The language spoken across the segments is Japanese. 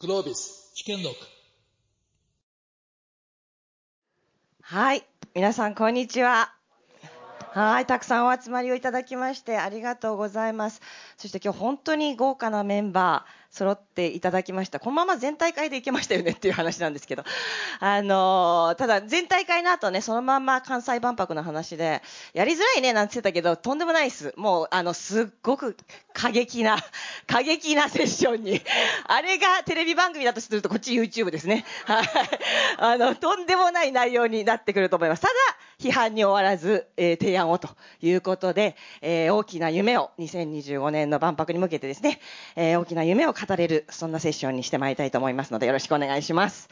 グロービス試験録はい。皆さん、こんにちは。はい。たくさんお集まりをいただきまして、ありがとうございます。そして今日本当に豪華なメンバー、揃っていただきました。このまま全大会で行けましたよねっていう話なんですけど。あのー、ただ全大会の後ね、そのまま関西万博の話で、やりづらいねなんて言ってたけど、とんでもないです。もう、あの、すっごく過激な、過激なセッションに、あれがテレビ番組だとすると、こっち YouTube ですね。はい。あの、とんでもない内容になってくると思います。ただ、批判に終わらず、えー、提案をということで、えー、大きな夢を2025年の万博に向けてですね、えー、大きな夢を語れる、そんなセッションにしてまいりたいと思いますので、よろしくお願いします。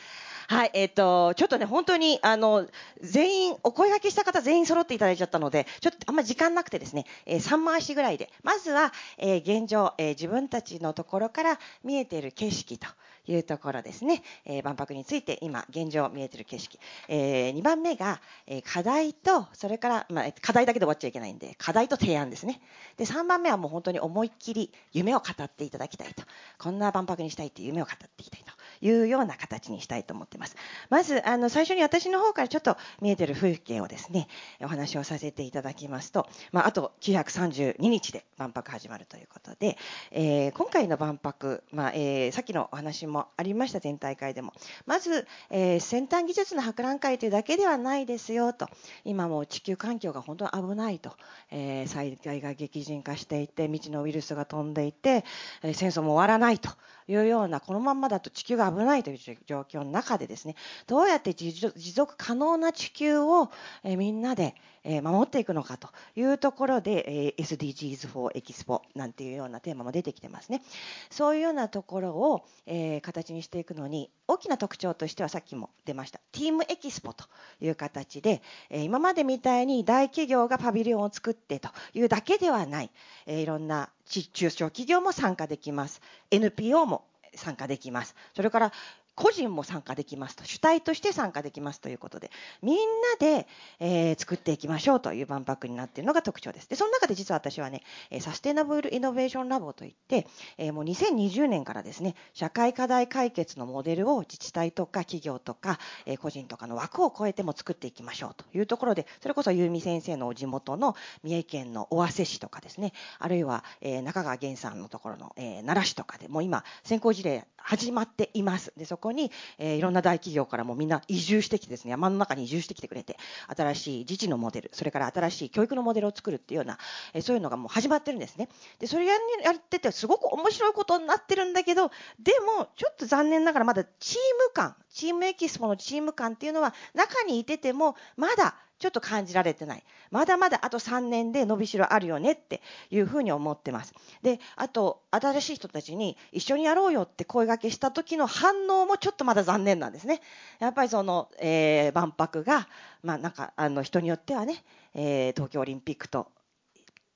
はい、えっ、ー、と、ちょっとね、本当に、あの、全員、お声掛けした方全員揃っていただいちゃったので、ちょっとあんま時間なくてですね、えー、3回しぐらいで、まずは、えー、現状、えー、自分たちのところから見えている景色というところですね、え、万博について今、現状見えている景色。え、2番目が、え、課題と、それから、まあ、課題だけで終わっちゃいけないんで、課題と提案ですね。で、3番目はもう本当に思いっきり夢を語っていただきたいと。こんな万博にしたいって夢を語っていきたいと。いうような形にしたいと思ってます。まず、あの、最初に私の方からちょっと見えてる風景をですね、お話をさせていただきますと、まあ、あと932日で万博始まるということで、えー、今回の万博、まあ、えー、さっきのお話もありました、全大会でも。まず、えー、先端技術の博覧会というだけではないですよと、今も地球環境が本当に危ないと、えー、災害が激甚化していて、未知のウイルスが飛んでいて、え、戦争も終わらないというような、このままだと地球が危ないという状況の中でですね、どうやって持続可能な地球を、え、みんなで、え、守っていくのかというところで、え、SDGs for Expo なんていうようなテーマも出てきてますね。そういうようなところを、え、形にしていくのに、大きな特徴としてはさっきも出ました。ティームエキスポという形で、え、今までみたいに大企業がパビリオンを作ってというだけではない、え、いろんな中小企業も参加できます。NPO も参加できます。それから個人も参加できますと、主体として参加できますということで、みんなで、えー、作っていきましょうという万博になっているのが特徴です。で、その中で実は私はね、サステナブルイノベーションラボといって、えー、もう2020年からですね、社会課題解決のモデルを自治体とか企業とか、えー、個人とかの枠を超えても作っていきましょうというところで、それこそ優美先生のお地元の三重県の尾鷲市とかですね、あるいは、えー、中川源さんのところの、えー、奈良市とかでも今、先行事例始まっています。で、そここに、えー、いろんな大企業からもみんな移住してきてですね、山の中に移住してきてくれて、新しい自治のモデル、それから新しい教育のモデルを作るっていうような、えー、そういうのがもう始まってるんですね。で、それやっててすごく面白いことになってるんだけど、でも、ちょっと残念ながらまだチーム感、チームエキスポのチーム感っていうのは中にいてても、まだちょっと感じられてない。まだまだあと3年で伸びしろあるよねっていうふうに思ってます。で、あと、新しい人たちに一緒にやろうよって声がけした時の反応もちょっとまだ残念なんですね。やっぱりその、えー、万博が、まあなんか、あの人によってはね、えー、東京オリンピックと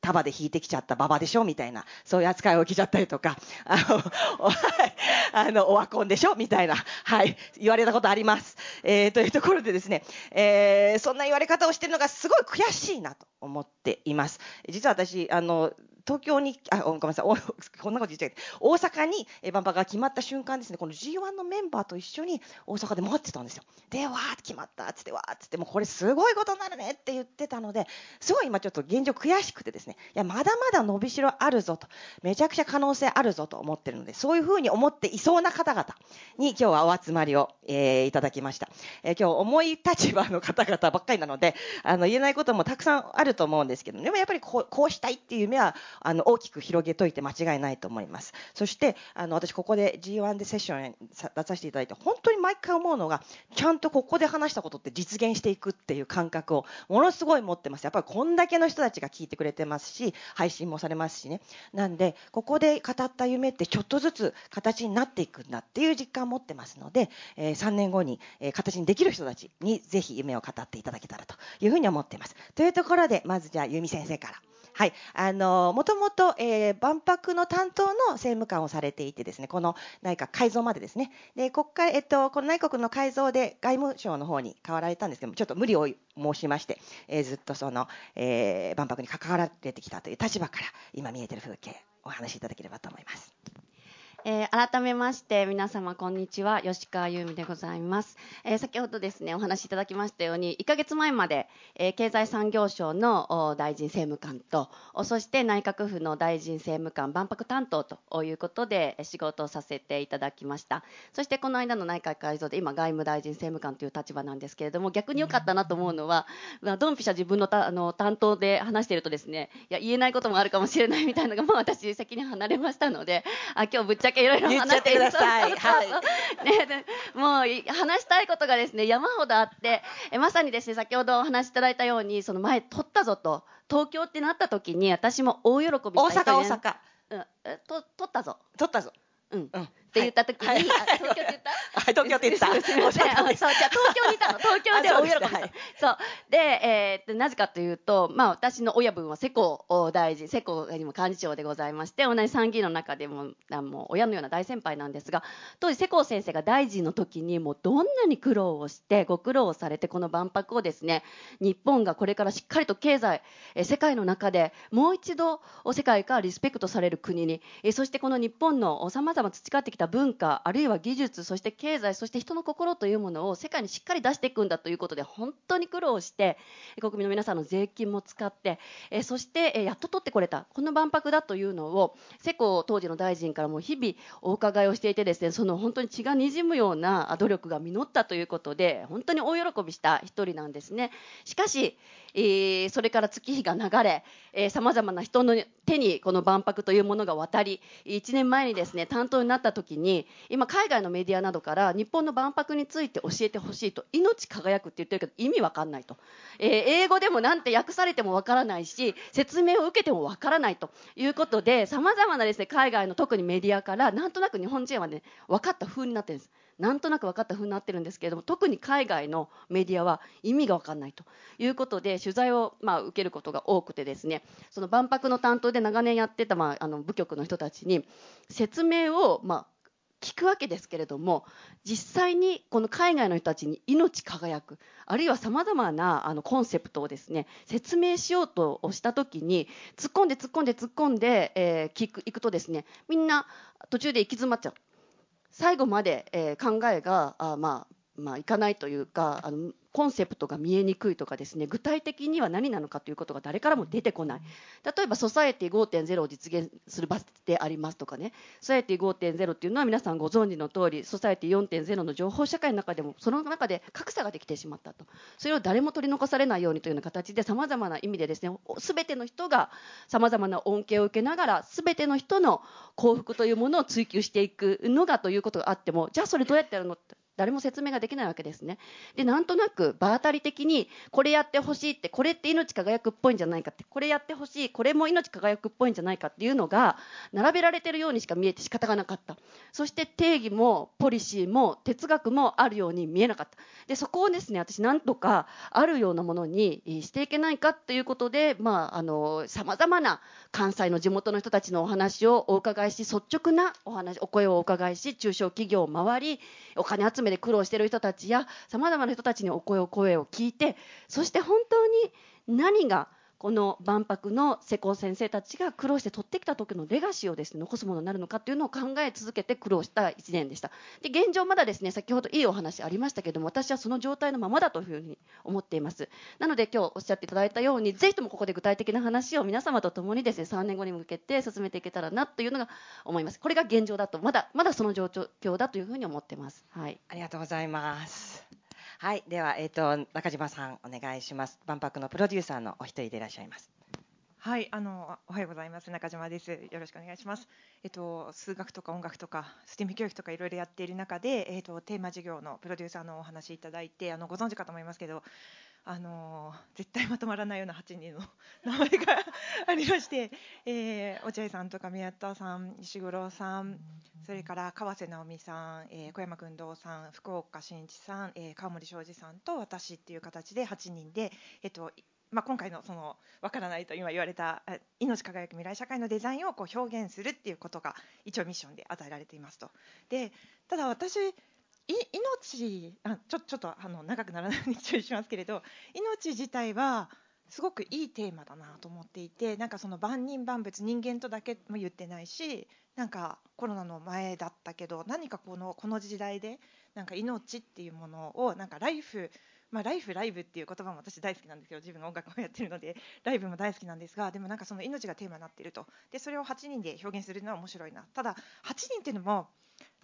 束で引いてきちゃった馬場でしょみたいな、そういう扱いを受けちゃったりとか、あの、あの、オワコンでしょみたいな、はい、言われたことあります。えー、というところでですね、えー、そんな言われ方をしてるのがすごい悔しいなと思っています。実は私、あの、東京に、あ、ごめんなさい、こんなこと言っちゃい大阪に万博が決まった瞬間ですね、この G1 のメンバーと一緒に大阪で待ってたんですよ。で、わーって決まったっつって、わーっつって、もうこれすごいことになるねって言ってたので、すごい今ちょっと現状悔しくてですね、いや、まだまだ伸びしろあるぞと、めちゃくちゃ可能性あるぞと思ってるので、そういうふうに思っていそうな方々に今日はお集まりを、えー、いただきました。えー、今日重い立場の方々ばっかりなので、あの、言えないこともたくさんあると思うんですけど、でもやっぱりこうこうしたいっていう夢は、あの、大きく広げといて間違いないと思います。そして、あの、私ここで G1 でセッションに出させていただいて、本当に毎回思うのが、ちゃんとここで話したことって実現していくっていう感覚をものすごい持ってます。やっぱりこんだけの人たちが聞いてくれてますし、配信もされますしね。なんで、ここで語った夢ってちょっとずつ形になっていくんだっていう実感を持ってますので、えー、3年後に、えー、形にできる人たちにぜひ夢を語っていただけたらというふうに思っています。というところで、まずじゃあ、ゆみ先生から。はい。あの、もともと、えー、万博の担当の政務官をされていてですね、この内閣改造までですね。で、国会、えっと、この内閣の改造で外務省の方に変わられたんですけども、ちょっと無理を申しまして、えー、ずっとその、えー、万博に関わられてきたという立場から、今見えてる風景、お話しいただければと思います。えー、改めまして皆様こんにちは。吉川優美でございます、えー、先ほどですねお話しいただきましたように1ヶ月前まで、えー、経済産業省の大臣政務官とそして内閣府の大臣政務官万博担当ということで仕事をさせていただきました。そしてこの間の内閣改造で今外務大臣政務官という立場なんですけれども逆に良かったなと思うのは、まあ、ドンピシャ自分のたあの担当で話しているとですねいや言えないこともあるかもしれないみたいなのがもう私責任離れましたのであ今日ぶっちゃゃけいろいろ話してください。はい。ね、もう話したいことがですね山ほどあってえまさにですね先ほどお話しいただいたようにその前取ったぞと東京ってなった時に私も大喜びした大阪大阪。うん、と取ったぞ。取ったぞ。うん。うんって言った時に、はい、東京って言った？東京って言った。そう、じゃ東京にいたの。東京で大喜びした。そう。で、えー、なぜかというと、まあ私の親分は世耕大臣、世耕にも幹事長でございまして、同じ参議院の中でも、あもう親のような大先輩なんですが、当時世耕先生が大臣の時に、もうどんなに苦労をして、ご苦労をされて、この万博をですね、日本がこれからしっかりと経済、え世界の中でもう一度世界からリスペクトされる国に、えそしてこの日本の様々培ってきたた文化あるいは技術そして経済そして人の心というものを世界にしっかり出していくんだということで本当に苦労して国民の皆さんの税金も使ってえそしてやっと取ってこれたこの万博だというのを世耕当時の大臣からも日々お伺いをしていてですねその本当に血がにじむような努力が実ったということで本当に大喜びした一人なんですね。しかしえ、それから月日が流れさまざまな人の手にこの万博というものが渡り1年前にですね担当になった時に今海外のメディアなどから日本の万博について教えてほしいと命輝くって言ってるけど意味わかんないと、えー、英語でもなんて訳されてもわからないし説明を受けてもわからないということでさまざまなですね海外の特にメディアからなんとなく日本人はね分かった風になってるんです。なんとなく分かった風になってるんですけれども特に海外のメディアは意味が分かんないということで取材をまあ受けることが多くてですねその万博の担当で長年やってたまああの部局の人たちに説明をまあ聞くわけですけれども実際にこの海外の人たちに命輝くあるいはさまざまなあのコンセプトをですね説明しようとした時に突っ込んで突っ込んで突っ込んで、えー、聞くいくとですねみんな途中で行き詰まっちゃう。最後まで、えー、考えがあまあまあ、いかないというかあのコンセプトが見えにくいとかですね具体的には何なのかということが誰からも出てこない。例えばソサエティ5.0を実現する場でありますとかね。ソサエティ5.0っていうのは皆さんご存知の通りソサエティ4.0の情報社会の中でもその中で格差ができてしまったと。それを誰も取り残されないようにというような形でさまざまな意味でですね全ての人がさまざまな恩恵を受けながら全ての人の幸福というものを追求していくのがということがあってもじゃあそれどうやってやるのって誰も説明ができないわけですね。で、なんとなく場当たり的にこれやってほしいって、これって命輝くっぽいんじゃないかって、これやってほしい、これも命輝くっぽいんじゃないかっていうのが並べられてるようにしか見えて仕方がなかった。そして定義もポリシーも哲学もあるように見えなかった。で、そこをですね、私なんとかあるようなものにしていけないかっていうことで、まあ、あの、様々な関西の地元の人たちのお話をお伺いし、率直なお話、お声をお伺いし、中小企業を回り、お金集めめで苦労してる人たちやさまざまな人たちにお声を声を聞いてそして本当に何がこの万博の施工先生たちが苦労して取ってきた時のレガシーをですね残すものになるのかというのを考え続けて苦労した1年でした。で現状まだですね先ほどいいお話ありましたけども私はその状態のままだというふうに思っています。なので今日おっしゃっていただいたようにぜひともここで具体的な話を皆様と共にですね3年後に向けて進めていけたらなというのが思います。これが現状だとまだまだその状況だというふうに思ってます。はい。ありがとうございます。はい、では、えっ、ー、と、中島さん、お願いします。万博のプロデューサーのお一人でいらっしゃいます。はい、あの、おはようございます。中島です。よろしくお願いします。えっと、数学とか音楽とか、スティム教育とかいろいろやっている中で、えっと、テーマ授業のプロデューサーのお話いただいて、あの、ご存知かと思いますけど。あの絶対まとまらないような8人の名前がありまして、えー、落合さんとか宮田さん、石黒さん、それから川瀬直美さん、えー、小山君堂さん、福岡伸一さん、えー、川森昌司さんと私っていう形で8人で、えっとまあ、今回のその分からないと今言われた命輝く未来社会のデザインをこう表現するっていうことが一応ミッションで与えられていますと。でただ私命あちょちょっとあの長くならないように注意しますけれど命自体はすごくいいテーマだなと思っていてなんかその万人万物人間とだけも言ってないしなんかコロナの前だったけど何かこのこの時代でなんか命っていうものをなんかライフまあ、ライフライブっていう言葉も私大好きなんですけど自分が音楽もやってるのでライブも大好きなんですがでもなんかその命がテーマになっていると。でそれを8人で表現するのは面白いな。ただ8人っていうのも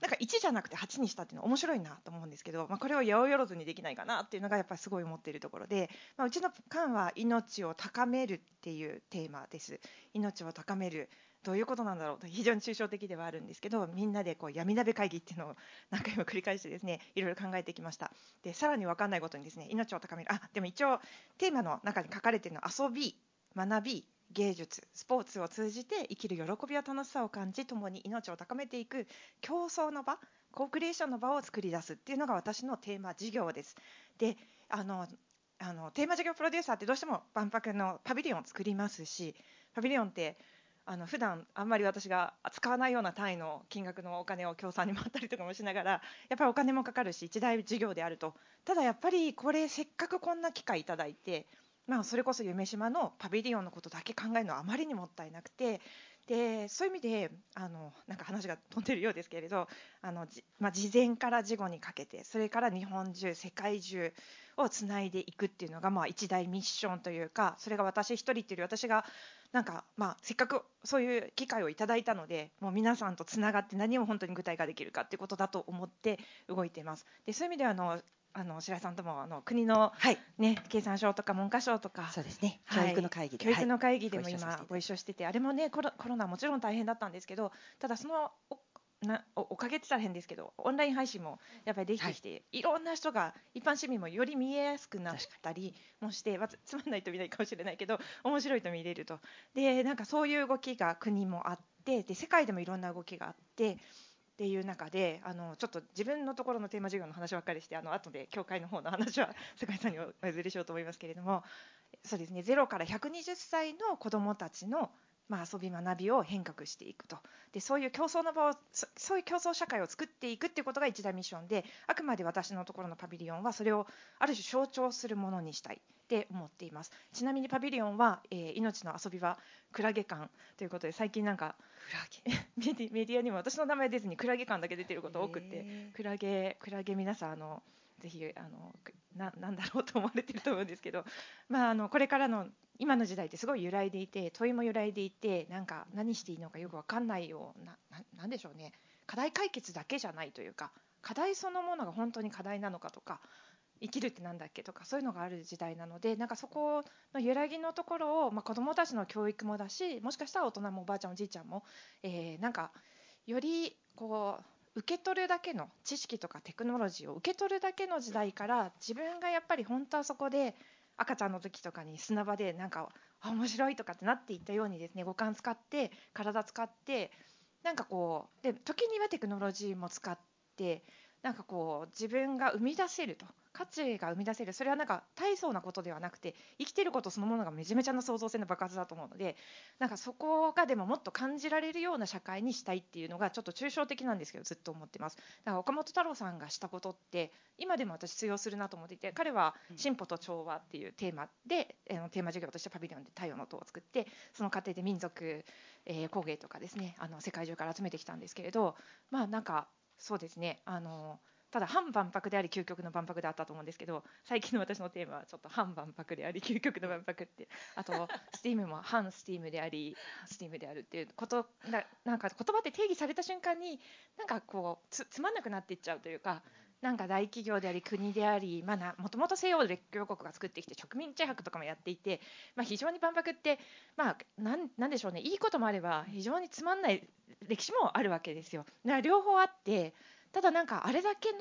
なんか1じゃなくて8にしたっていうのは面白いなと思うんですけど、まあ、これを八百万にできないかなっていうのがやっぱりすごい思っているところで、まあ、うちの館は命を高めるっていうテーマです。命を高めるどういうことなんだろう。と非常に抽象的ではあるんですけどみんなでこう闇鍋会議っていうのを 何回も繰り返してですねいろいろ考えてきました。でさらに分かんないことにですね命を高める。あでも一応テーマの中に書かれてるのは遊び学び芸術スポーツを通じて生きる喜びや楽しさを感じ共に命を高めていく競争の場コークリエーションの場を作り出すっていうのが私のテーマ事業です。であのあのテーマ事業プロデューサーってどうしても万博のパビリオンを作りますしパビリオンってあの普段あんまり私が使わないような単位の金額のお金を協賛に回ったりとかもしながら やっぱりお金もかかるし一大事業であると。ただやっぱりこれせっかくこんな機会いただいて、まあ、それこそ夢島のパビリオンのことだけ考えるのはあまりにもったいなくてでそういう意味であのなんか話が飛んでるようですけれどあのじ、まあ、事前から事後にかけてそれから日本中世界中をつないでいくっていうのが、まあ、一大ミッションというかそれが私一人っていうより私がなんか、まあ、せっかくそういう機会をいただいたのでもう皆さんとつながって何を本当に具体化できるかっていうことだと思って動いています。でそういう意味ではあのあの白井さんともあの国の、はい。ね、経産省とか文科省とかそうですね。はい。教育の会議で、教育の会議でもはい今ご一緒しててあれもねコロコロナもちろん大変だったんですけどただそのおなおおかげって言ったら変ですけどオンライン配信もやっぱりできてきて、い、ろんな人が一般市民もより見えやすくなったりもして、まつまんないと見ないかもしれないけど面白いと見れると。でなんかそういう動きが国もあってで世界でもいろんな動きがあってっていう中であのちょっと自分のところのテーマ授業の話ばっかりしてあの後で教会の方の話は世界さんにお譲りしようと思いますけれどもそうですね0から120歳の子どもたちのまあ、遊び学びを変革していくと。でそういう競争の場をそそういう競争社会を作っていくっていうことが一大ミッションであくまで私のところのパビリオンはそれをある種象徴するものにしたいって思っています。ちなみにパビリオンは、えー命の遊び場クラゲ館ということで最近なんか メディメディアにも私の名前出ずにクラゲ館だけ出てること多くてへクラゲクラゲ皆さんあのぜひあのななんだろうと思われてると思うんですけど、まあ、あのこれからの今の時代ってすごい揺らいでいて問いも揺らいでいてなんか何していいのかよく分かんないようななんでしょうね。課題解決だけじゃないというか課題そのものが本当に課題なのかとか生きるってなんだっけとかそういうのがある時代なのでなんかそこの揺らぎのところを、まあ、子どもたちの教育もだしもしかしたら大人もおばあちゃんおじいちゃんも、えーなんかよりこう受け取るだけの知識とかテクノロジーを受け取るだけの時代から自分がやっぱり本当はそこで赤ちゃんの時とかに砂場でなんかあ面白いとかってなっていったようにですね五感使って体使ってなんかこうで時にはテクノロジーも使ってなんかこう自分が生み出せると。価値が生み出せる。それはなんか大層なことではなくて生きてることそのものがめちゃめちゃな創造性の爆発だと思うのでなんかそこがでももっと感じられるような社会にしたいっていうのがちょっと抽象的なんですけどずっと思ってます。だから岡本太郎さんがしたことって今でも私通用するなと思っていて彼は進歩と調和っていうテーマで、あのテーマ授業としてパビリオンで太陽の塔を作ってその過程で民族、えー工芸とかですねあの世界中から集めてきたんですけれどまあなんかそうですね。あのただ反万博であり究極の万博であったと思うんですけど最近の私のテーマはちょっと反万博であり究極の万博ってあと STEAM も反 STEAM でありスティームであるっていうことななんか言葉って定義された瞬間になんかこうつつまんなくなっていっちゃうというかなんか大企業であり国であり、まあな、もともと西洋列強国が作ってきて植民地博とかもやっていて、まあ、非常に万博って、まあ、なんなんでしょうねいいこともあれば非常につまんない歴史もあるわけですよ。だから両方あってただなんかあれだけの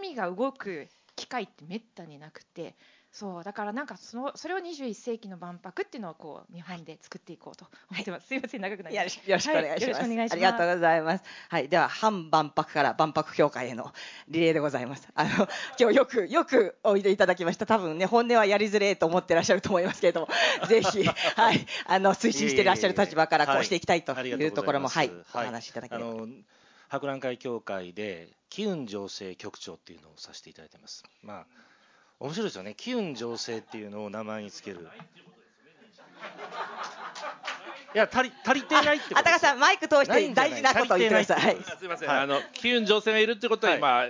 民が動く機会ってめったになくてそうだからなんかそのそれを21世紀の万博っていうのをこう日本で作っていこうと 思ってます。すいません長くなりまし。したよろしくお願いします。はいよろしくお願いしますありがとうございます。はい、では反万博から万博協会へのリレーでございます。あの 今日よくよくおいでいただきました。多分ね本音はやりづれえと思ってらっしゃると思いますけれども、ぜひはいあの推進していらっしゃる立場からこうしていきたいとはいいうところもはいお話しいただければ。博覧会協会で機運醸成局長っていうのをさせていただいてます。まあ面白いですよね。機運醸成っていうのを名前につける。いや足り足りてないってことあたかさんマイク通して大事なことを言ってください。はいすみません、はいあの機運女性がいるってことは今、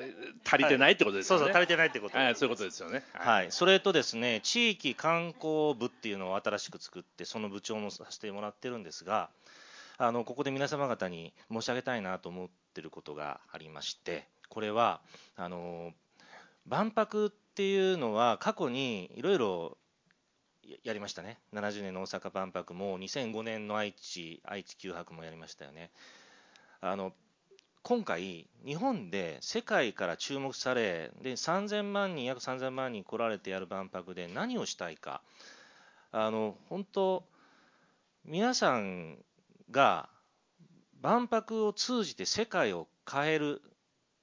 足りてないってことですよね。そうそう足りてないってことはい、そういうことですよね。はい、それとですね地域観光部っていうのを新しく作ってその部長もさせてもらってるんですがあのここで皆様方に申し上げたいなと思ってることがありましてこれはあの万博ってっていうのは過去にいろいろやりましたね。70年の大阪万博も2005年の愛知愛知九博もやりましたよね。あの今回、日本で世界から注目されで3000万人、約3000万人来られてやる万博で何をしたいか、あの本当、皆さんが万博を通じて世界を変える、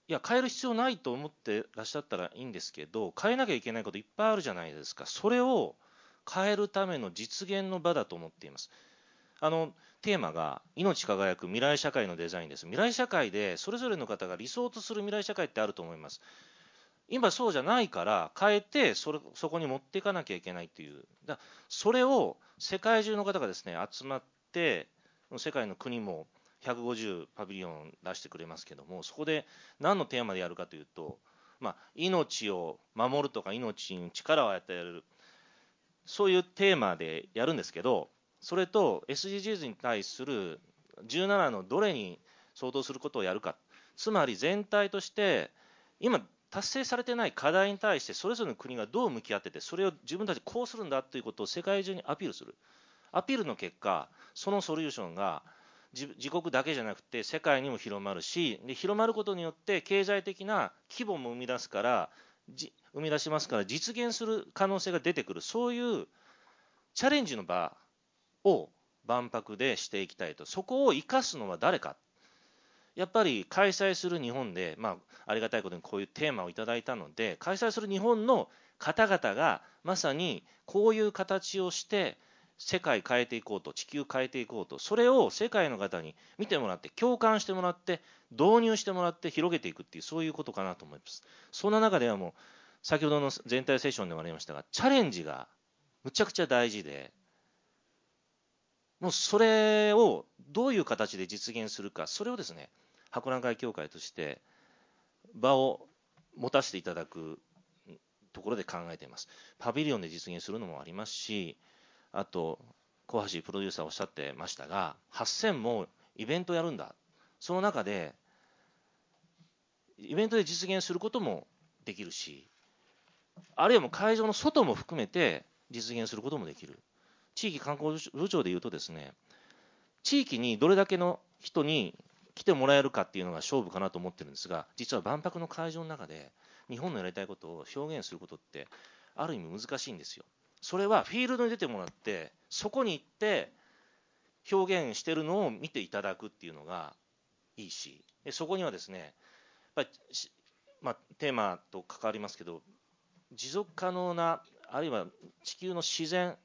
いや、変える必要ないと思ってらっしゃったらいいんですけど、変えなきゃいけないこといっぱいあるじゃないですか、それを変えるための実現の場だと思っています。あのテーマが命輝く未来社会のデザインです。未来社会でそれぞれの方が理想とする未来社会ってあると思います。今そうじゃないから変えてそれそこに持っていかなきゃいけないっていう。だそれを世界中の方がですね集まって世界の国も150パビリオン出してくれますけどもそこで何のテーマでやるかというと、まあ、命を守るとか命に力を与えるそういうテーマでやるんですけどそれと SDGs に対する17のどれに相当することをやるか、つまり全体として、今、達成されてない課題に対して、それぞれの国がどう向き合ってて、それを自分たちこうするんだということを世界中にアピールする、アピールの結果、そのソリューションが自国だけじゃなくて、世界にも広まるし、で広まることによって、経済的な規模も生み出すから、生み出しますから、実現する可能性が出てくる、そういうチャレンジの場を万博でしていきたいと、そこを生かすのは誰か、やっぱり開催する日本で、まあ、ありがたいことにこういうテーマをいただいたので、開催する日本の方々がまさにこういう形をして、世界変えていこうと、地球変えていこうと、それを世界の方に見てもらって、共感してもらって、導入してもらって、広げていくっていう、そういうことかなと思います。そんな中ではもう、先ほどの全体セッションでもありましたが、チャレンジがむちゃくちゃ大事で、もうそれをどういう形で実現するか、それをですね、博覧会協会として場を持たせていただくところで考えています。パビリオンで実現するのもありますし、あと、小橋プロデューサーおっしゃってましたが、8000もイベントやるんだ。その中で、イベントで実現することもできるし、あるいはもう会場の外も含めて実現することもできる。地域観光部長でいうとですね、地域にどれだけの人に来てもらえるかっていうのが勝負かなと思ってるんですが、実は万博の会場の中で日本のやりたいことを表現することってある意味難しいんですよ。それはフィールドに出てもらって、そこに行って表現してるのを見ていただくっていうのがいいし、でそこにはですね、やっぱりまあ、テーマと関わりますけど、持続可能な、あるいは地球の自然、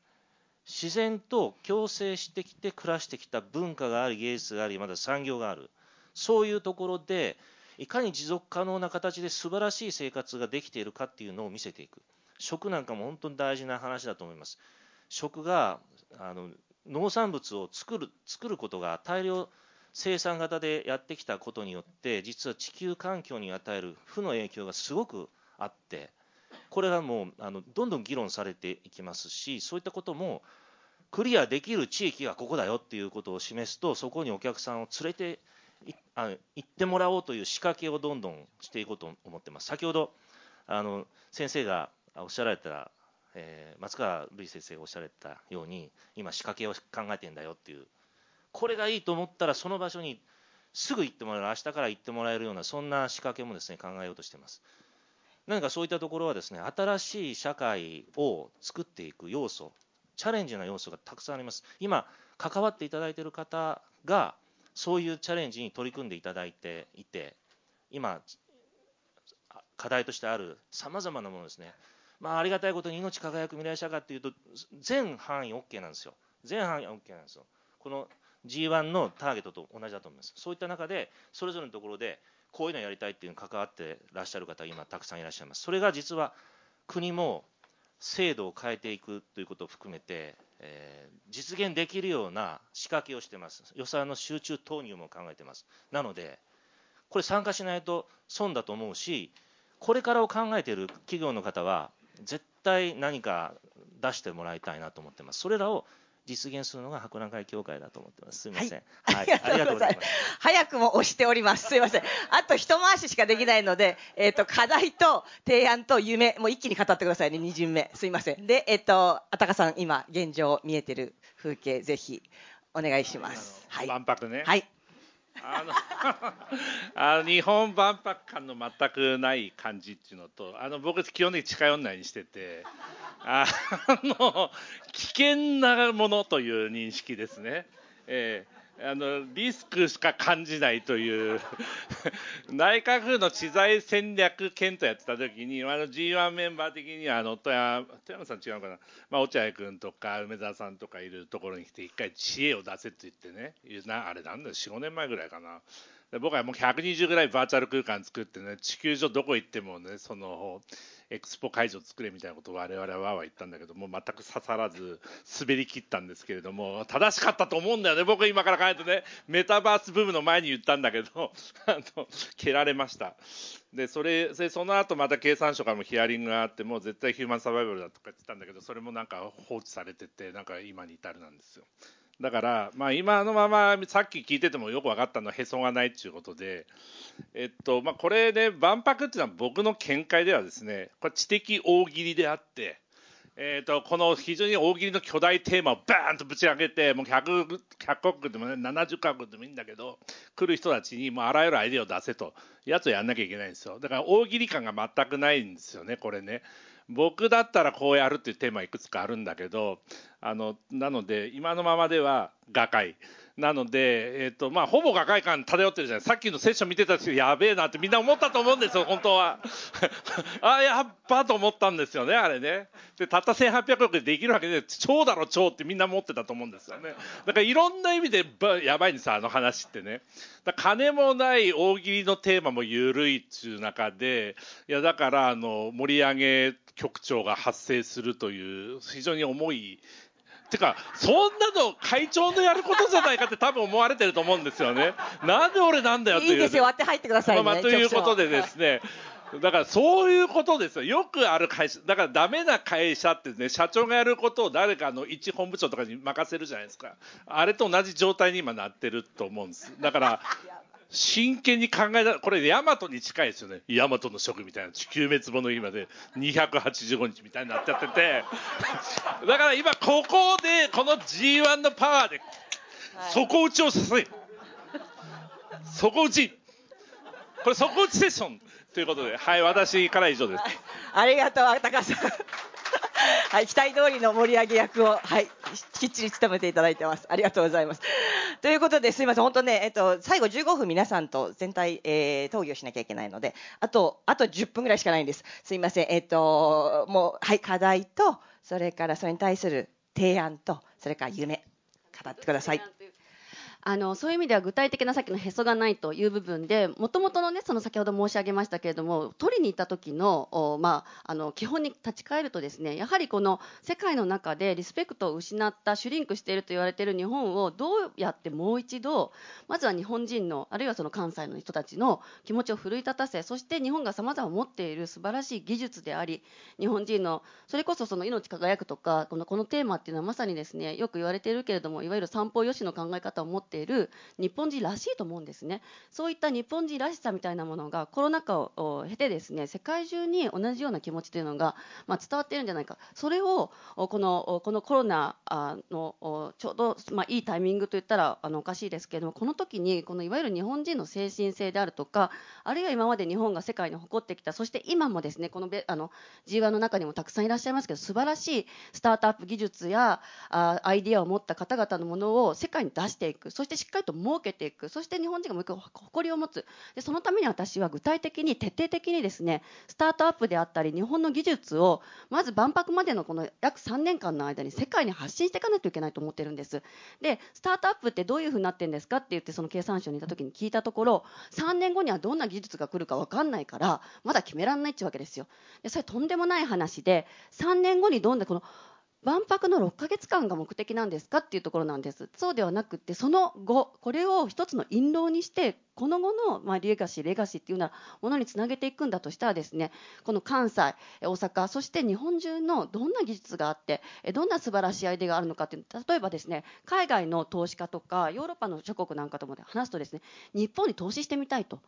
自然と共生してきて暮らしてきた文化があり、芸術があり、まだ産業がある、そういうところで、いかに持続可能な形で素晴らしい生活ができているかっていうのを見せていく。食なんかも本当に大事な話だと思います。食があの農産物を作る作ることが大量生産型でやってきたことによって実は地球環境に与える負の影響がすごくあってこれがもうあのどんどん議論されていきますしそういったこともクリアできる地域がここだよっていうことを示すとそこにお客さんを連れていあ行ってもらおうという仕掛けをどんどんしていこうと思ってます。先ほどあの先生がおっしゃられた、えー松川瑠衣先生がおっしゃられたように今仕掛けを考えてんだよっていうこれがいいと思ったらその場所にすぐ行ってもらえる明日から行ってもらえるようなそんな仕掛けもですね考えようとしています。何かそういったところはですね新しい社会を作っていく要素チャレンジな要素がたくさんあります。今関わっていただいている方がそういうチャレンジに取り組んでいただいていて今課題としてあるさまざまなものですね。まあ、ありがたいことに命輝く未来社会っていうと全範囲 OK なんですよ。全範囲 OK なんですよ。この G1 のターゲットと同じだと思います。そういった中でそれぞれのところでこういうのやりたいっていうのに関わってらっしゃる方今たくさんいらっしゃいます。それが実は国も制度を変えていくということを含めてえー、実現できるような仕掛けをしてます。予算の集中投入も考えてます。なのでこれ参加しないと損だと思うしこれからを考えている企業の方は絶対何か出してもらいたいなと思ってますそれらを実現するのが博覧会協会だと思ってます。すみません。はい、ありがとうございます。早くも押しております。すみません。あと一回ししかできないので、えっ、ー、と、課題と提案と夢、もう一気に語ってくださいね、二巡目。すみません。で、えっ、ー、と、あたかさん、今、現状見えてる風景、ぜひ、お願いします。はい。万博ね。はい。あの あの日本万博感の全くない感じっていうのとあの僕基本的に近寄んないにしててあの危険なものという認識ですね。えーあのリスクしか感じないという 内閣府の知財戦略検討やってた時にあの G1 メンバー的にはあの富山富山さん違うかな、まあ、落合君とか梅沢さんとかいるところに来て一回知恵を出せって言ってねなあれなんだ45年前ぐらいかな。僕はもう120ぐらいバーチャル空間作ってね地球上どこ行ってもねそのエクスポ会場作れみたいなことを我々は言ったんだけども全く刺さらず滑り切ったんですけれども正しかったと思うんだよね。僕今から考えるとねメタバースブームの前に言ったんだけど あの蹴られました。でそれそれその後また経産省からもヒアリングがあってもう絶対ヒューマンサバイバルだとか言ってたんだけどそれもなんか放置されててなんか今に至るなんですよ。だから、まあ、今のままさっき聞いててもよく分かったのはへそがないっていうことで、えっとまあ、これね万博っていうのは僕の見解ではですねこれ知的大喜利であって、えっとこの非常に大喜利の巨大テーマをバーンとぶち上げてもう 100, 100国でも、ね、70カ国でもいいんだけど来る人たちにもうあらゆるアイデアを出せとやつをやんなきゃいけないんですよだから大喜利感が全くないんですよねこれね。僕だったらこうやるっていうテーマいくつかあるんだけどあのなので今のままでは画界なので、えーとまあ、ほぼ画界感漂ってるじゃないさっきのセッション見てた時やべえなってみんな思ったと思うんですよ、本当は。あ あ、やっぱと思ったんですよね、あれね。で、たった1800億でできるわけで、超だろ、超ってみんな思ってたと思うんですよね。だからいろんな意味でやばいんですあの話ってね。だ金もない大喜利のテーマも緩いっていう中で、いやだからあの盛り上げ局長が発生するという非常に重いてか、そんなの会長のやることじゃないかって多分思われてると思うんですよね。なんで俺なんだよっていう。いいですよ、割って入ってくださいね。まあ、ということでですね、だからそういうことですよ。よくある会社、だからダメな会社ってね、社長がやることを誰かの一本部長とかに任せるじゃないですか。あれと同じ状態に今なってると思うんです。だから、真剣に考えたこれヤマトに近いですよね。ヤマトの食みたいな地球滅亡の日まで285日みたいになっちゃってて。だから今ここでこの G1 のパワーで底打ちをさせ底打ち。これ底打ちセッションということで。はい私から以上です。ありがとう高さん はい、期待通りの盛り上げ役を、はい、きっちり務めていただいてます。ありがとうございます。ということで、すみません、本当ね、えっと、最後15分皆さんと全体、えー、討議をしなきゃいけないので、あと、あと10分ぐらいしかないんです。すみません、えっと、もう、はい、課題と、それからそれに対する提案と、それから夢、語ってください。あのそういう意味では具体的なさっきのへそがないという部分でもともとのねその先ほど申し上げましたけれども取りに行った時のまあ、あの基本に立ち返るとですねやはりこの世界の中でリスペクトを失ったシュリンクしていると言われている日本をどうやってもう一度まずは日本人のあるいはその関西の人たちの気持ちを奮い立たせそして日本がさまざま持っている素晴らしい技術であり日本人のそれこそその命輝くとかこのこのテーマっていうのはまさにですねよく言われているけれどもいわゆる散歩よしの考え方を持ってている日本人らしいと思うんですね。そういった日本人らしさみたいなものがコロナ禍を経てですね世界中に同じような気持ちというのが、まあ、伝わっているんじゃないか。それをこのこのコロナのちょうど、まあ、いいタイミングといったらあのおかしいですけれどもこの時にこのいわゆる日本人の精神性であるとかあるいは今まで日本が世界に誇ってきたそして今もですねこのあの G1 の中にもたくさんいらっしゃいますけど素晴らしいスタートアップ技術やあアイディアを持った方々のものを世界に出していく。そしてしっかりと設けていく。そして日本人がもう一回誇りを持つ。でそのために私は具体的に徹底的にですねスタートアップであったり日本の技術をまず万博までのこの約3年間の間に世界に発信していかないといけないと思ってるんです。でスタートアップってどういうふうになってるんですかって言ってその経産省にいた時に聞いたところ3年後にはどんな技術が来るか分かんないからまだ決められないっていうわけですよ。でそれとんでもない話で3年後にどんなこの万博の6ヶ月間が目的なんですかっていうところなんです。そうではなくてその後これを一つの印籠にしてこの後の、まあ、レガシーレガシーっていうようなものにつなげていくんだとしたらですねこの関西大阪そして日本中のどんな技術があってどんな素晴らしいアイデアがあるのかっていう例えばですね海外の投資家とかヨーロッパの諸国なんかとも話すとですね日本に投資してみたいと。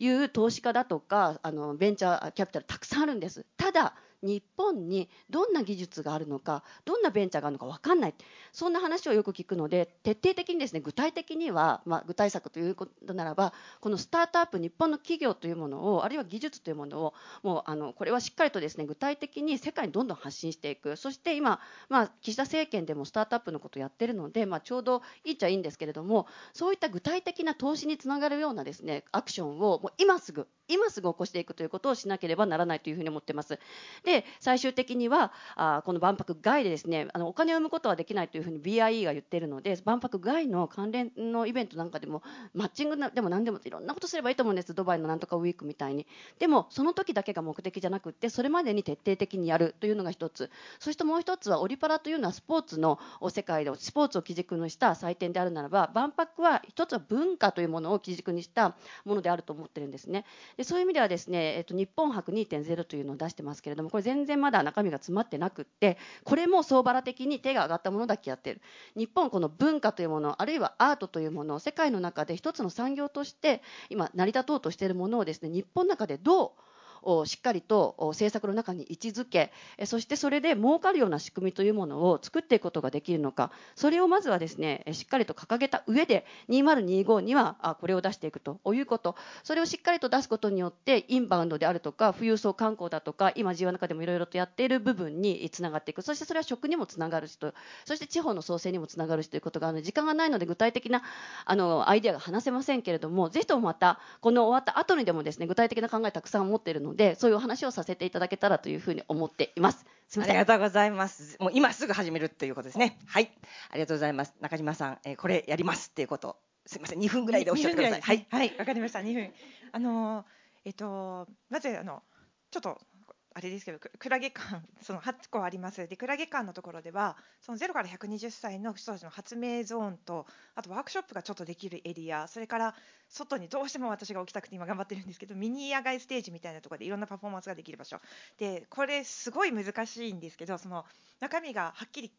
いう投資家だとかあのベンチャーキャピタルたくさんあるんです。ただ日本にどんな技術があるのかどんなベンチャーがあるのか分かんない。そんな話をよく聞くので徹底的にですね具体的には、まあ、具体策ということならばこのスタートアップ日本の企業というものをあるいは技術というものをもうあのこれはしっかりとですね具体的に世界にどんどん発信していく。そして今、まあ、岸田政権でもスタートアップのことをやってるので、まあ、ちょうどいいっちゃいいんですけれどもそういった具体的な投資につながるようなですねアクションをも今すぐ今すぐ起こしていくということをしなければならないというふうに思ってます。で最終的にはあこの万博外でですねあのお金を生むことはできないというふうに BIE が言っているので万博外の関連のイベントなんかでもマッチングでも何でもいろんなことすればいいと思うんです。ドバイのなんとかウィークみたいに。でもその時だけが目的じゃなくてそれまでに徹底的にやるというのが一つ。そしてもう一つはオリパラというのはスポーツの世界でスポーツを基軸にした祭典であるならば万博は一つは文化というものを基軸にしたものであると思ってるんですね。でそういう意味ではですねえっと、日本博2.0というのを出してますけれどもこれ全然まだ中身が詰まってなくってこれも相場ら的に手が上がったものだけやってる。日本この文化というものあるいはアートというものを世界の中で一つの産業として今成り立とうとしているものをですね日本の中でどうをしっかりと政策の中に位置づけそしてそれで儲かるような仕組みというものを作っていくことができるのか。それをまずはですねしっかりと掲げた上で2025にはこれを出していくということ。それをしっかりと出すことによってインバウンドであるとか富裕層観光だとか今、自由の中でもいろいろとやっている部分につながっていく。そしてそれは食にもつながるしとそして地方の創生にもつながるしということがあの時間がないので具体的なあのアイデアが話せませんけれどもぜひともまたこの終わった後にでもですね具体的な考えたくさん持っているのでそういうお話をさせていただけたらというふうに思っています。すみません。ありがとうございます。もう今すぐ始めるっていうことですね。はい。ありがとうございます。中島さん、えー、これやりますっていうこと。すみません。2分ぐらいでおっしゃってください。はい。はい。わかりました。2分。あのえっとまずあのちょっとあれですけどクラゲ館 その8個あります。でクラゲ館のところではその0から120歳の人たちの発明ゾーンとあとワークショップがちょっとできるエリアそれから外にどうしても私が置きたくて今頑張ってるんですけどミニ野外ステージみたいなところでいろんなパフォーマンスができる場所。でこれすごい難しいんですけどその中身がはっきり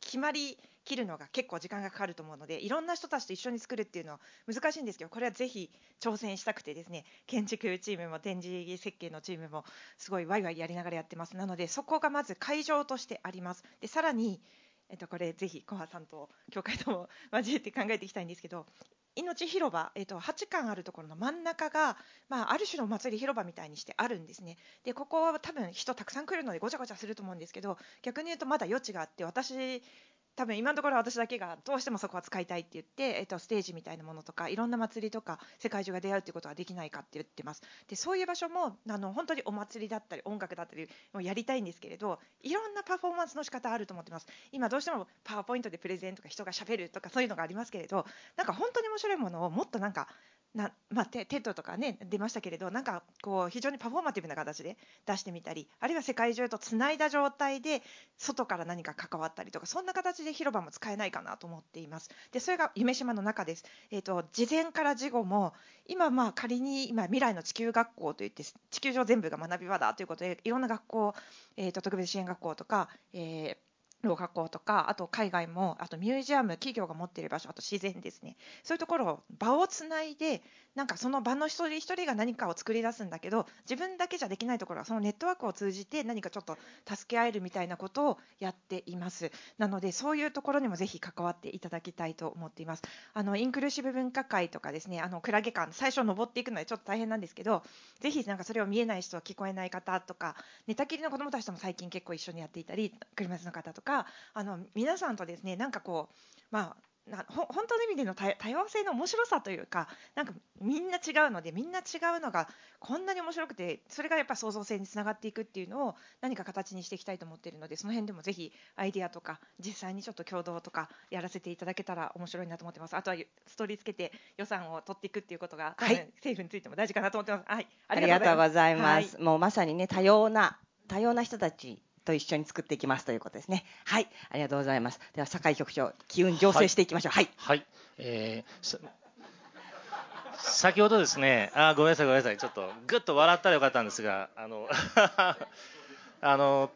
決まりきるのが結構時間がかかると思うのでいろんな人たちと一緒に作るっていうのは難しいんですけどこれはぜひ挑戦したくてですね建築チームも展示設計のチームもすごいワイワイやりながらやってます。なのでそこがまず会場としてあります。でさらにえっと、これぜひコハさんと協会とも交えて考えていきたいんですけど命広場、えっと、8館あるところの真ん中が、まあ、ある種の祭り広場みたいにしてあるんですね。でここは多分人たくさん来るのでごちゃごちゃすると思うんですけど逆に言うとまだ余地があって私多分今のところ私だけがどうしてもそこは使いたいって言って、えっと、ステージみたいなものとかいろんな祭りとか世界中が出会うっていうことはできないかって言ってます。でそういう場所もあの本当にお祭りだったり音楽だったりもやりたいんですけれどいろんなパフォーマンスの仕方あると思ってます。今どうしてもパワーポイントでプレゼンとか人がしゃべるとかそういうのがありますけれどなんか本当に面白いものをもっとなんかなまあ、テテッドとかね出ましたけれどなんかこう非常にパフォーマティブな形で出してみたりあるいは世界中とつないだ状態で外から何か関わったりとかそんな形で広場も使えないかなと思っています。でそれが夢島の中です、えーと、事前から事後も今まあ仮に今未来の地球学校といって地球上全部が学び場だということでいろんな学校、えーと、特別支援学校とか、えー老学校とかあと海外もあとミュージアム企業が持っている場所あと自然ですね。そういうところを場をつないでなんかその場の一人一人が何かを作り出すんだけど自分だけじゃできないところはそのネットワークを通じて何かちょっと助け合えるみたいなことをやっています。なのでそういうところにもぜひ関わっていただきたいと思っています。あのインクルーシブ文化会とかですねあのクラゲ館最初登っていくのでちょっと大変なんですけどぜひなんかそれを見えない人聞こえない方とか寝たきりの子どもたちとも最近結構一緒にやっていたり車椅子の方とかあの皆さんとですねなんかこうまあな本当の意味での多様性の面白さというかなんかみんな違うのでみんな違うのがこんなに面白くてそれがやっぱ創造性につながっていくっていうのを何か形にしていきたいと思っているのでその辺でもぜひアイデアとか実際にちょっと共同とかやらせていただけたら面白いなと思ってます。あとはストーリーつけて予算を取っていくっていうことが、はい、政府についても大事かなと思ってます。はい、ありがとうございます、はい、もうまさにね多様な多様な人たちと一緒に作っていきますということですね。はい、ありがとうございます。では酒井局長、機運醸成していきましょう。はい。はい、えー先ほどですね、あごめんなさい、ごめんなさい、ちょっとぐっと笑ったらよかったんですが、あの あの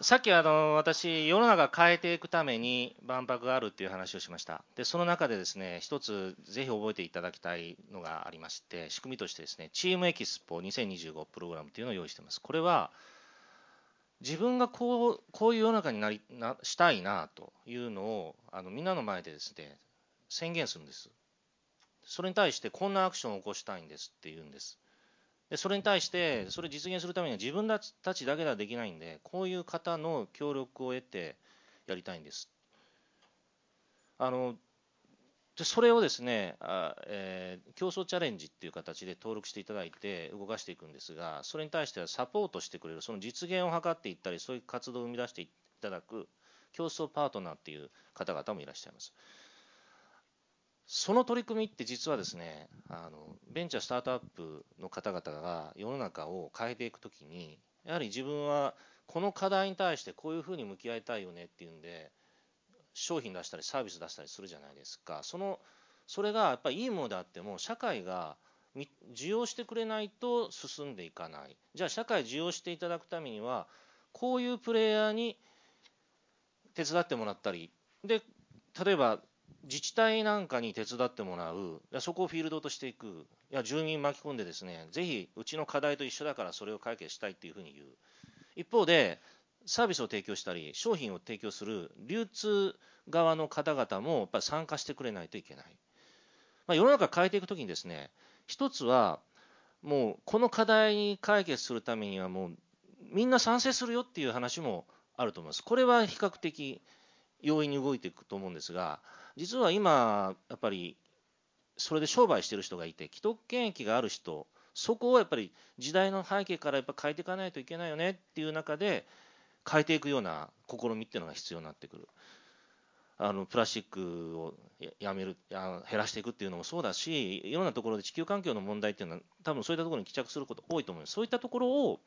さっきあの私、世の中変えていくために万博があるっていう話をしました。で、その中でですね、一つぜひ覚えていただきたいのがありまして、仕組みとしてですね、チームエキスポ2025プログラムというのを用意しています。これは自分がこうこういう世の中になりなしたいなというのをあのみんなの前でですね宣言するんです。それに対してこんなアクションを起こしたいんですって言うんです。でそれに対してそれ実現するためには自分たちだけではできないんでこういう方の協力を得てやりたいんですあのでそれをですねあ、えー、競争チャレンジっていう形で登録していただいて動かしていくんですがそれに対してはサポートしてくれるその実現を図っていったりそういう活動を生み出していただく競争パートナーっていう方々もいらっしゃいます。その取り組みって実はですねあのベンチャースタートアップの方々が世の中を変えていくときにやはり自分はこの課題に対してこういうふうに向き合いたいよねっていうんで商品出したりサービス出したりするじゃないですか。そのそれがやっぱりいいものであっても社会が需要してくれないと進んでいかない。じゃあ社会需要していただくためにはこういうプレイヤーに手伝ってもらったりで例えば自治体なんかに手伝ってもらう、そこをフィールドとしていく、いや住民巻き込んでですね、ぜひうちの課題と一緒だからそれを解決したいっていうふうに言う。一方で、サービスを提供したり、商品を提供する流通側の方々もやっぱ参加してくれないといけない。まあ、世の中変えていくときにですね、一つは、もうこの課題に解決するためにはもうみんな賛成するよっていう話もあると思います。これは比較的容易に動いていくと思うんですが、実は今、やっぱりそれで商売してる人がいて、既得権益がある人、そこをやっぱり時代の背景からやっぱ変えていかないといけないよねっていう中で、変えていくような試みっていうのが必要になってくる。あのプラスチックをやめるあ減らしていくっていうのもそうだしいろんなところで地球環境の問題っていうのは多分そういったところに帰着すること多いと思いますそういったところを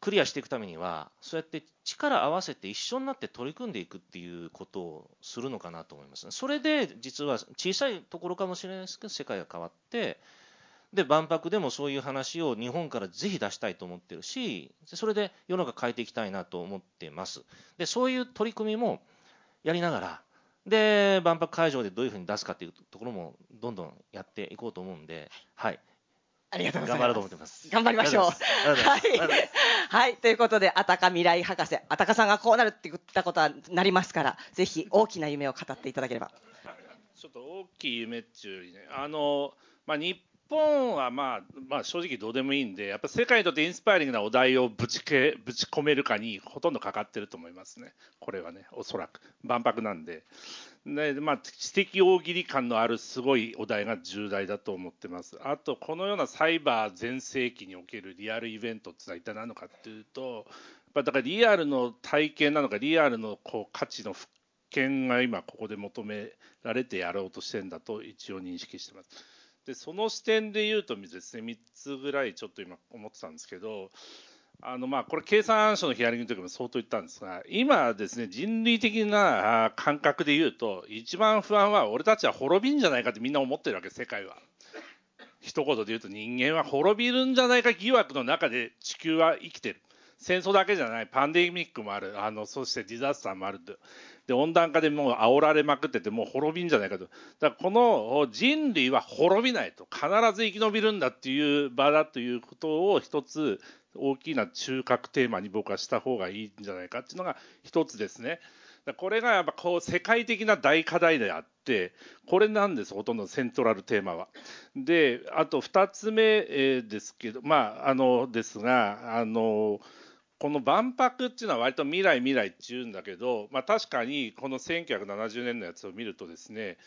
クリアしていくためにはそうやって力合わせて一緒になって取り組んでいくっていうことをするのかなと思います、ね、それで実は小さいところかもしれないですけど世界が変わってで万博でもそういう話を日本からぜひ出したいと思ってるしそれで世の中変えていきたいなと思ってますでそういう取り組みもやりながらで万博会場でどういうふうに出すかっていうところもどんどんやっていこうと思うんで、はい、ありがとうございます。頑張ろうと思ってます。頑張りましょう。はい。はい。ということで、あたか未来博士、あたかさんがこうなるって言ったことはなりますから、ぜひ大きな夢を語っていただければ。ちょっと大きい夢っちゅうね、あの、まあ、日本はまあ、まあ、正直どうでもいいんで、やっぱ世界にとってインスパイリングなお題をぶちけぶち込めるかにほとんどかかってると思いますね。これはね、おそらく。万博なんで。でまあ、知的大喜利感のあるすごいお題が重大だと思ってます。あと、このようなサイバー全盛期におけるリアルイベントってのは一体何のかっていうと、だからリアルの体験なのか、リアルのこう価値の復権が今ここで求められてやろうとしてるんだと一応認識してます。で、その視点で言うとですね、3つぐらいちょっと今思ってたんですけど、あのまあこれ経産省のヒアリングの時も相当言ったんですが今ですね人類的な感覚で言うと一番不安は俺たちは滅びんじゃないかってみんな思ってるわけ世界は。一言で言うと人間は滅びるんじゃないか疑惑の中で地球は生きてる。戦争だけじゃないパンデミックもあるあのそしてディザスターもあるで温暖化でもう煽られまくっててもう滅びんじゃないかとだからこの人類は滅びないと必ず生き延びるんだっていう場だということを一つ大きな中核テーマに僕はした方がいいんじゃないかっていうのが一つですね。これがやっぱこう世界的な大課題であって、これなんです、ほとんどセントラルテーマは。で、あと2つ目ですけど、まあ、あのですが、あのこの万博っていうのは割と未来未来っていうんだけど、まあ、確かにこの1970年のやつを見るとですね、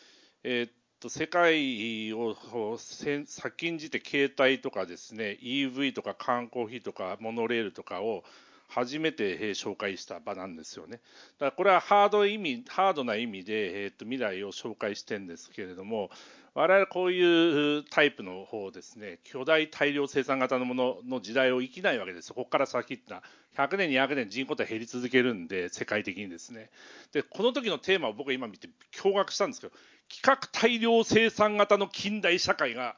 えー、と世界を先んじて携帯とかですね EV とか缶コーヒーとかモノレールとかを初めて紹介した場なんですよね。だからこれはハード意味ハードな意味で、えー、と未来を紹介してるんですけれども我々こういうタイプの方ですね巨大大量生産型のものの時代を生きないわけです。そこから先ってのは100年200年人口って減り続けるんで世界的にですね。でこの時のテーマを僕は今見て驚愕したんですけど企画大量生産型の近代社会が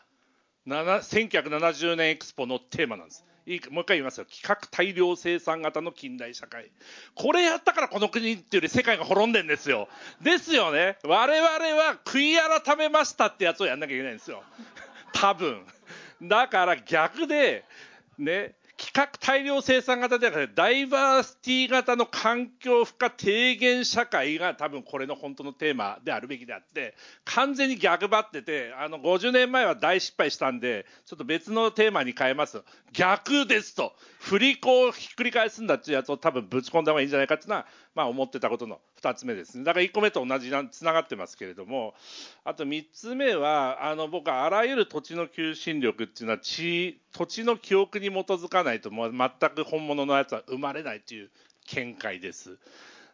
1970年エクスポのテーマなんです。いいもう一回言いますよ。企画大量生産型の近代社会。これやったからこの国っていうより世界が滅んでんですよ。ですよね。我々は悔い改めましたってやつをやんなきゃいけないんですよ。多分。だから逆でね較大量生産型ではなくてダイバーシティ型の環境負荷低減社会が多分これの本当のテーマであるべきであって完全に逆張っててあの50年前は大失敗したんでちょっと別のテーマに変えます。逆ですと。振り子をひっくり返すんだっていうやつを多分ぶち込んだ方がいいんじゃないかっていうのは、まあ、思ってたことの2つ目ですねだから1個目と同じつながってますけれどもあと3つ目はあの僕はあらゆる土地の求心力っていうのは地土地の記憶に基づかないともう全く本物のやつは生まれないという見解です。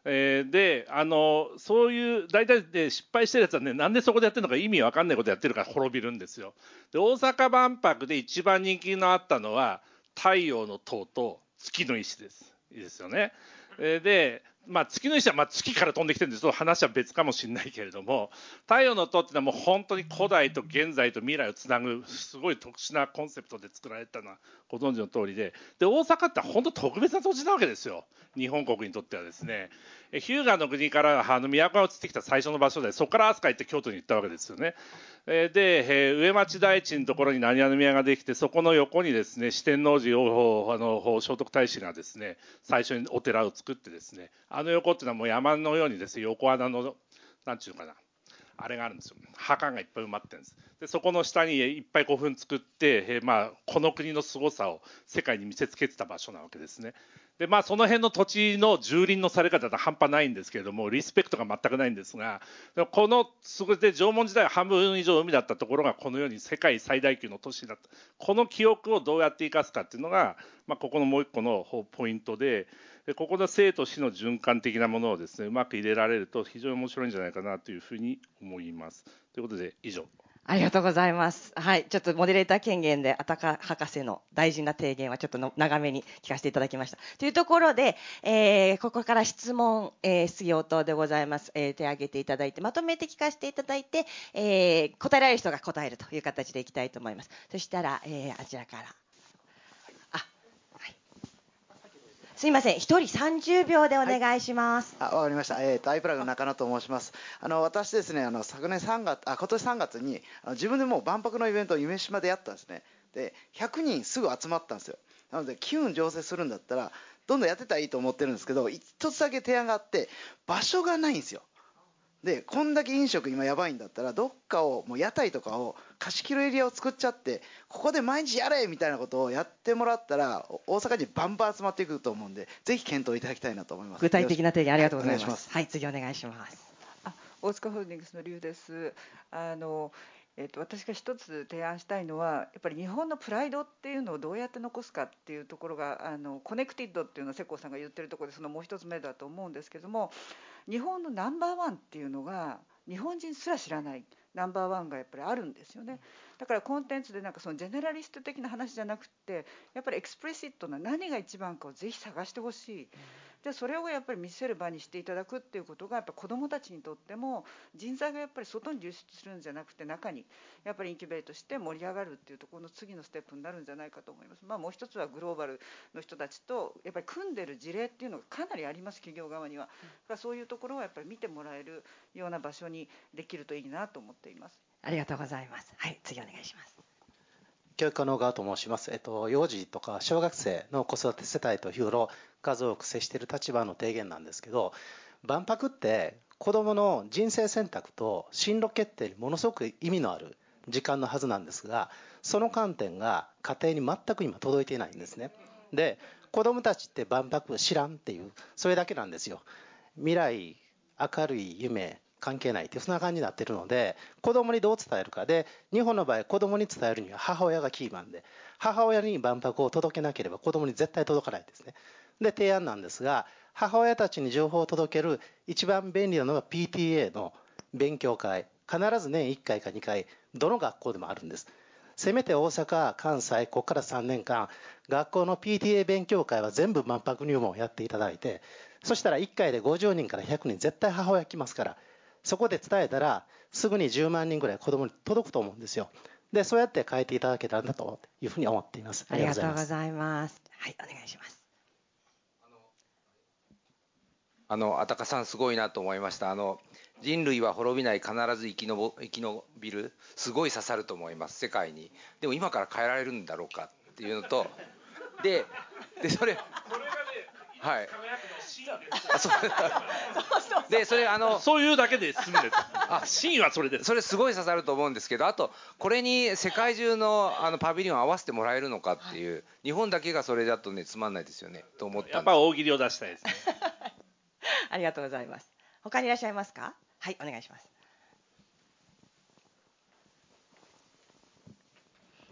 えー、であのそういう大体で失敗してるやつはねなんでそこでやってるのか意味わかんないことやってるから滅びるんですよ。で大阪万博で一番人気のあったのは太陽の塔と月の石です。いいですよね。でまあ、月の石はまあ月から飛んできてるんです話は別かもしれないけれども太陽の塔っていうのはもう本当に古代と現在と未来をつなぐすごい特殊なコンセプトで作られたのはご存知の通りでで大阪って本当特別な土地なわけですよ。日本国にとってはですね。日向の国からあの都が移ってきた最初の場所でそこから飛鳥行って京都に行ったわけですよね。で上町台地のところに何屋宮ができてそこの横にですね四天王寺をあの聖徳太子がですね最初にお寺を作ってですねあの横っていうのはもう山のようにです。ね横穴のなんていうのかな。あれがあるんですよ。墓がいっぱい埋まってるんです。でそこの下にいっぱい古墳作って、えまあ、この国の凄さを世界に見せつけてた場所なわけですね。でまあその辺の土地の蹂躙のされ方って半端ないんですけれどもリスペクトが全くないんですがこのそれで縄文時代は半分以上海だったところがこのように世界最大級の都市だった。この記憶をどうやって生かすかっていうのが、まあ、ここのもう一個のポイントででここの生と死の循環的なものをですねうまく入れられると非常に面白いんじゃないかなというふうに思います。ということで以上ありがとうございます。はい。ちょっとモデレーター権限で、あたか博士の大事な提言はちょっとの長めに聞かせていただきました。というところで、えー、ここから質問、えー、質疑応答でございます。えー、手を挙げていただいて、まとめて聞かせていただいて、えー、答えられる人が答えるという形でいきたいと思います。そしたら、えー、あちらから。すみません、一人30秒でお願いします。はい、あ、わかりました。えっ、ー、と、アイプラグの中野と申します。あの、私ですね、あの、昨年3月、あ、今年3月に、あの自分でもう万博のイベントを夢島でやったんですね。で、100人すぐ集まったんですよ。なので、機運醸成するんだったら、どんどんやってたらいいと思ってるんですけど、一つだけ提案があって、場所がないんですよ。でこんだけ飲食今やばいんだったらどっかをもう屋台とかを貸し切るエリアを作っちゃってここで毎日やれみたいなことをやってもらったら大阪にバンバン集まっていくと思うんでぜひ検討いただきたいなと思います。具体的な提言ありがとうございます。はい次お願いします。あ大塚ホールディングスの龍です。あのえー、と私が一つ提案したいのはやっぱり日本のプライドっていうのをどうやって残すかっていうところがあの connected っていうのは世耕さんが言ってるところでそのもう一つ目だと思うんですけども日本のナンバーワンっていうのが日本人すら知らないナンバーワンがやっぱりあるんですよねだからコンテンツでなんかそのジェネラリスト的な話じゃなくってやっぱり explicit な何が一番かをぜひ探してほしい。でそれをやっぱり見せる場にしていただくっていうことがやっぱ子どもたちにとっても人材がやっぱり外に流出するんじゃなくて中にやっぱりインキュベートして盛り上がるっていうところの次のステップになるんじゃないかと思います。まあ、もう一つはグローバルの人たちとやっぱり組んでる事例っていうのがかなりあります企業側には。だそういうところをやっぱり見てもらえるような場所にできるといいなと思っています。ありがとうございます。はい、次お願いします。教育科の側と申します。えっと、幼児とか小学生の子育て世帯と日頃数多く接している立場の提言なんですけど、万博って子どもの人生選択と進路決定にものすごく意味のある時間のはずなんですが、その観点が家庭に全く今届いていないんですね。で、子どもたちって万博知らんっていう、それだけなんですよ。未来、明るい夢、関係ないってそんな感じになってるので子供にどう伝えるかで日本の場合子供に伝えるには母親がキーマンで母親に万博を届けなければ子供に絶対届かないですねで提案なんですが母親たちに情報を届ける一番便利なのが PTA の勉強会。必ず年1回か2回どの学校でもあるんです。せめて大阪関西ここから3年間学校の PTA 勉強会は全部万博入門をやっていただいてそしたら1回で50人から100人絶対母親来ますからそこで伝えたらすぐに10万人ぐらい子供に届くと思うんですよ。でそうやって変えていただけたらなというふうに思っています。ありがとうございます。はいお願いします。あのあたかさんすごいなと思いました。あの人類は滅びない必ず生きの生き延びるすごい刺さると思います。世界に。でも今から変えられるんだろうかっていうのとででそれはい。あそう。でそれあのそういうだけで済むんです。あ真意はそれです。それすごい刺さると思うんですけどあとこれに世界中のあのパビリオン合わせてもらえるのかっていう、はい、日本だけがそれだとねつまんないですよね。と思ったやっぱ大喜利を出したいですねありがとうございます。他にいらっしゃいますか？はいお願いします。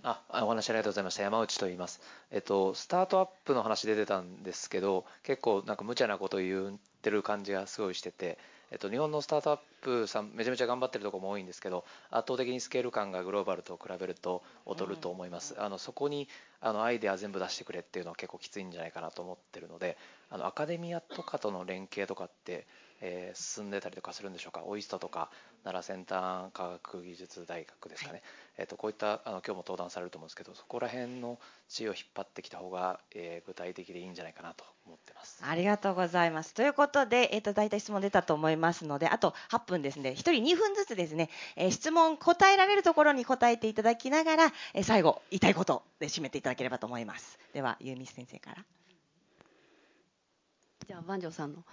あお話ありがとうございました。山内と言います、えっと、スタートアップの話出てたんですけど結構なんか無茶なこと言ってる感じがすごいしてて、えっと、日本のスタートアップさんめちゃめちゃ頑張ってるところも多いんですけど圧倒的にスケール感がグローバルと比べると劣ると思います、あのそこにあのアイデア全部出してくれっていうのは結構きついんじゃないかなと思ってるのであのアカデミアとかとの連携とかってえー、進んでたりとかするんでしょうか、オイストとか奈良先端科学技術大学ですかね、はい、えーと、こういったあの今日も登壇されると思うんですけど、そこら辺の知恵を引っ張ってきた方が、えー、具体的でいいんじゃないかなと思ってます。ありがとうございます。ということで、えーと、大体質問出たと思いますので、あと8分ですね、1人2分ずつですね、えー、質問答えられるところに答えていただきながら、えー、最後、言いたいことで締めていただければと思います。では、ユーミス先生から。じゃあ、万丈さんの。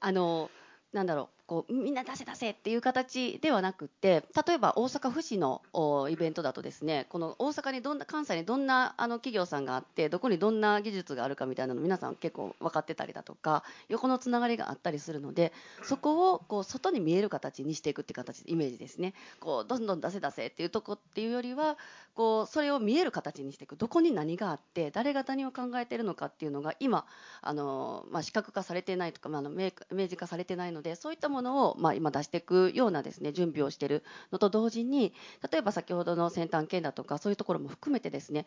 あのなんだろうこうみんな出せ出せっていう形ではなくて例えば大阪府市のイベントだとですねこの大阪にどんな関西にどんなあの企業さんがあってどこにどんな技術があるかみたいなの皆さん結構分かってたりだとか横のつながりがあったりするのでそこをこう外に見える形にしていくっていう形イメージですね。こうどんどん出せ出せっていうとこっていうよりはこうそれを見える形にしていく。どこに何があって誰が何を考えてるのかっていうのが今あの、まあ、視覚化されてないとか、まあの、明示化されてないののでそういったものを、まあ、今出していくようなですね準備をしているのと同時に例えば先ほどの先端研だとかそういうところも含めてですね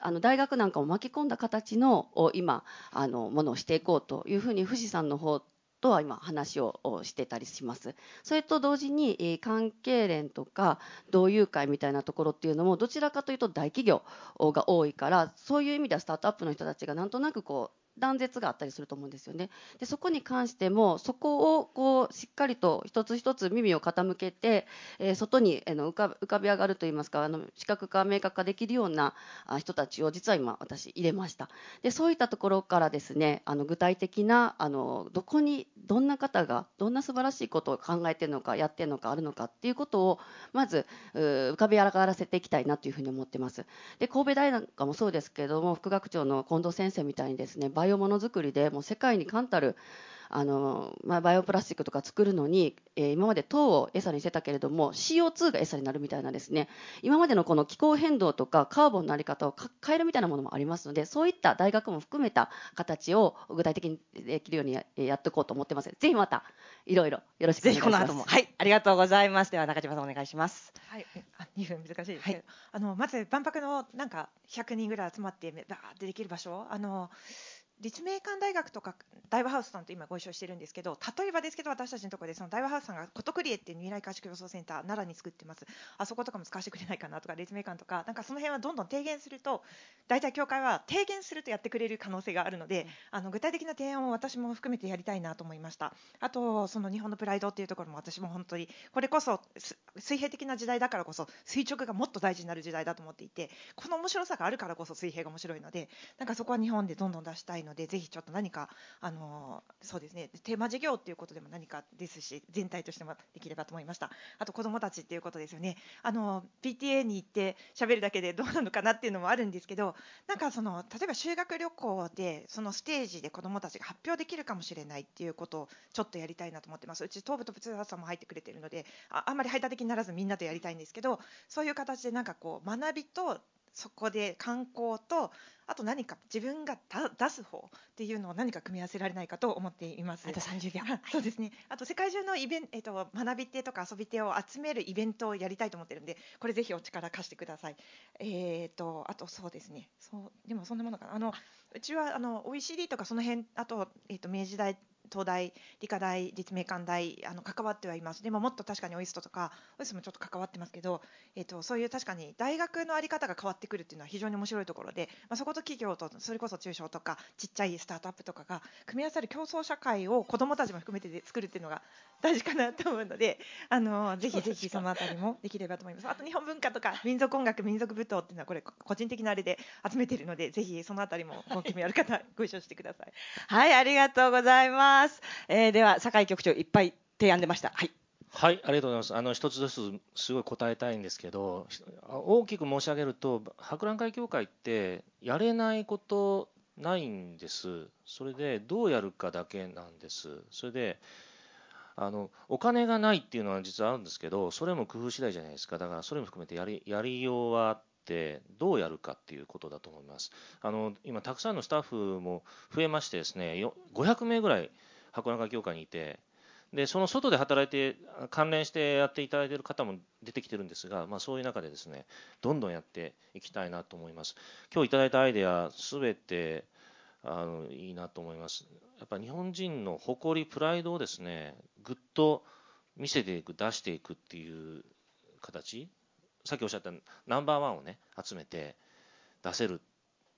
あの大学なんかを巻き込んだ形の今あのものをしていこうというふうに富士山の方とは今話をしてたりします。それと同時に関係連とか同友会みたいなところっていうのもどちらかというと大企業が多いからそういう意味ではスタートアップの人たちがなんとなくこう断絶があったりすると思うんですよね。でそこに関してもそこをこうしっかりと一つ一つ耳を傾けて、えー、外にあの浮か浮かび上がるといいますかあの視覚化明確化できるような人たちを実は今私入れました。でそういったところからですねあの具体的なあのどこにどんな方がどんな素晴らしいことを考えてるのかやってるのかあるのかっていうことをまず浮かび上がらせていきたいなというふうに思ってます。で神戸大学もそうですけれども副学長の近藤先生みたいにですねバイイオものづくりでもう世界に冠たるあの、まあ、バイオプラスチックとか作るのに、えー、今まで糖を餌にしてたけれども CO2 が餌になるみたいなですね。今までのこの気候変動とかカーボンの在り方を変えるみたいなものもありますのでそういった大学も含めた形を具体的にできるようにややっていこうと思ってます。ぜひまたいろいろよろしくお願いします。ぜひこの後も。はいありがとうございます。では中島さんお願いします。はいあ2分難しいはい、あのまず万博のなんか100人ぐらい集まってバーってできる場所。あの立命館大学とか大和ハウスさんと今ご一緒してるんですけど例えばですけど私たちのところでその大和ハウスさんがコトクリエっていう未来可視競争センター奈良に作ってます。あそことかも使わせてくれないかなとか立命館とか。なんかその辺はどんどん提言すると大体協会は提言するとやってくれる可能性があるので、あの具体的な提案を私も含めてやりたいなと思いました。あとその日本のプライドっていうところも私も本当にこれこそ水平的な時代だからこそ垂直がもっと大事になる時代だと思っていてこの面白さがあるからこそ水平が面白いのでなんかそこは日本でどんどん出したいののでぜひちょっと何かあのそうですねテーマ事業っていうことでも何かですし全体としてもできればと思いました。あと子どもたちっていうことですよね。あの PTA に行って喋るだけでどうなのかなっていうのもあるんですけどなんかその例えば修学旅行でそのステージで子どもたちが発表できるかもしれないっていうことをちょっとやりたいなと思ってます。うち東部と仏さんも入ってくれてるのでああんまり排他的にならずみんなとやりたいんですけどそういう形でなんかこう学びとそこで観光とあと何か自分が出す方っていうのを何か組み合わせられないかと思っています。あと30秒。そうですね。あと世界中のイベント、えっ、と学び手とか遊び手を集めるイベントをやりたいと思ってるんで、これぜひお力貸してください。えっ、とあとそうですね。そうでもそんなものかな。あのうちはあの OECD とかその辺あとえっ、と明治大東大、理科大、立命館大あの関わってはいます。でももっと確かにオイストとかオイストもちょっと関わってますけど、えっ、とそういう確かに大学のあり方が変わってくるっていうのは非常に面白いところで、まあ、そこと企業とそれこそ中小とかちっちゃいスタートアップとかが組み合わさる競争社会を子どもたちも含めて作るっていうのが大事かなと思うので、あのぜひぜひそのあたりもできればと思います。あと日本文化とか民族音楽、民族舞踏っていうのはこれ個人的なあれで集めているので、ぜひそのあたりもご興味ある方ご一緒してください。はい、ありがとうございます。ますえー、では酒井局長いっぱい提案出ました。はい。はい、ありがとうございます。あの一つずつすごい答えたいんですけど、大きく申し上げると、博覧会協会ってやれないことないんです。それでどうやるかだけなんです。それであのお金がないっていうのは実はあるんですけど、それも工夫次第じゃないですか。だからそれも含めてやりやりようはあって、どうやるかっていうことだと思います。あの今たくさんのスタッフも増えましてですね、500名ぐらい博覧会協会にいて、でその外で働いて関連してやっていただいている方も出てきてるんですが、まあ、そういう中でですねどんどんやっていきたいなと思います。今日いただいたアイデアすべてあのいいなと思います。やっぱ日本人の誇り、プライドをですねぐっと見せていく、出していくっていう形、さっきおっしゃったナンバーワンをね集めて出せる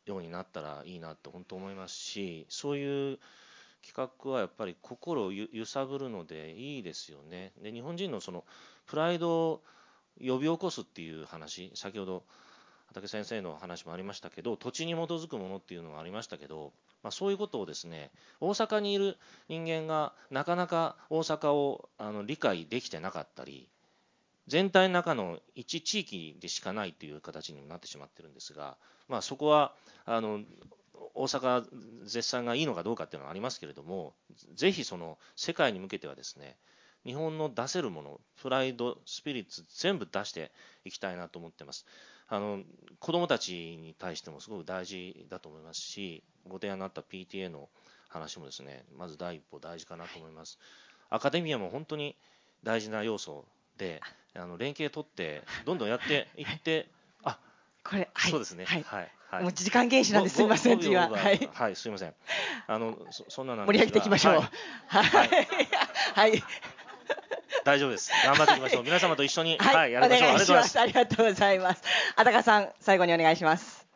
ようになったらいいなと本当思いますし、そういう企画はやっぱり心を揺さぶるのでいいですよね。で日本人のそのプライドを呼び起こすっていう話先ほど畠先生の話もありましたけど土地に基づくものっていうのがありましたけど、まあ、そういうことをですね大阪にいる人間がなかなか大阪をあの理解できてなかったり全体の中の一地域でしかないという形にもなってしまってるんですが、まあ、そこはあの大阪絶賛がいいのかどうかっていうのはありますけれどもぜひその世界に向けてはですね日本の出せるものプライドスピリッツ全部出していきたいなと思ってます。あの子どもたちに対してもすごく大事だと思いますしご提案になった PTA の話もですねまず第一歩大事かなと思います。アカデミアも本当に大事な要素であの連携取ってどんどんやっていってあこれ、はい、そうですね。はい、はい。はい、もう時間厳守なんですみません次ははい、はい、すみませんあのそそんな盛り上げていきましょうはい、はい、大丈夫です頑張っていきましょう皆様と一緒にはい、はい、やりましょうありがとうございますありがとうございますあたかさん最後にお願いします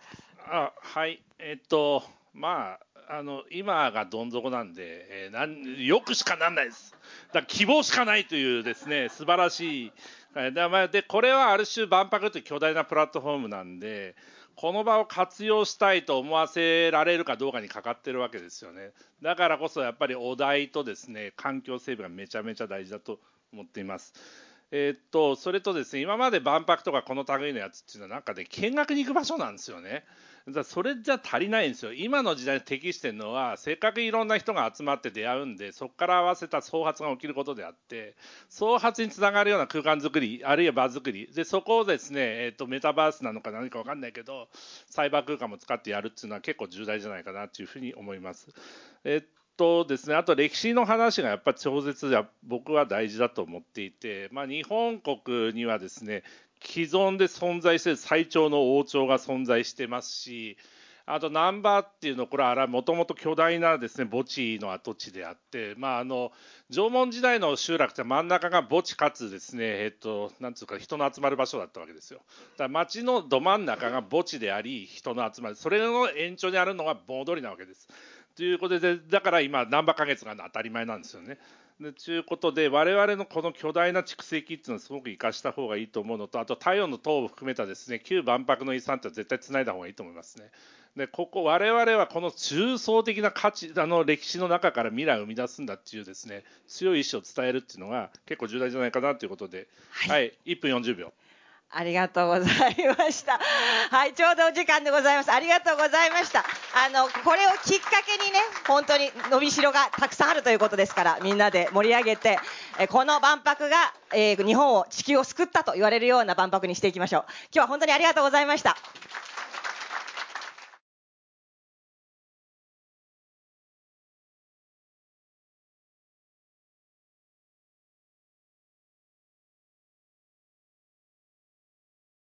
あはいえっとまああの今がどん底なんで、えー、なんよくしかなんないです。だ希望しかないというですね素晴らしい。でこれはある種万博という巨大なプラットフォームなんでこの場を活用したいと思わせられるかどうかにかかってるわけですよね。だからこそやっぱりお題とですね環境整備がめちゃめちゃ大事だと思っています。えー、っとそれとですね今まで万博とかこの類のやつっていうのはなんかね見学に行く場所なんですよね。だそれじゃ足りないんですよ。今の時代に適してるのはせっかくいろんな人が集まって出会うんでそこから合わせた創発が起きることであって創発につながるような空間づくりあるいは場づくりでそこをですね、えー、っとメタバースなのか何か分かんないけどサイバー空間も使ってやるっていうのは結構重大じゃないかなというふうに思います。えっとですね、あと歴史の話がやっぱり超絶で僕は大事だと思っていて、まあ、日本国にはですね既存で存在してる最長の王朝が存在してますしあと難波っていうのこれはもともと巨大なですね墓地の跡地であって、まあ、あの縄文時代の集落って真ん中が墓地かつですね、えっと、なんつうか人の集まる場所だったわけですよ。だから町のど真ん中が墓地であり人の集まりそれの延長にあるのが盆踊りなわけです。ということで、だから今、難波花月が当たり前なんですよね。でということで、我々のこの巨大な蓄積っていうのはすごく生かした方がいいと思うのと、あと太陽の塔を含めたですね旧万博の遺産って絶対つないだ方がいいと思いますね。でここ我々はこの重層的な価値あの歴史の中から未来を生み出すんだっていうですね強い意志を伝えるっていうのが結構重大じゃないかなということで、はい、はい、1分40秒。ありがとうございました。はい、ちょうどお時間でございます。ありがとうございました。あの、これをきっかけにね、本当に伸びしろがたくさんあるということですから、みんなで盛り上げて、えこの万博が、えー、日本を、地球を救ったと言われるような万博にしていきましょう。今日は本当にありがとうございました。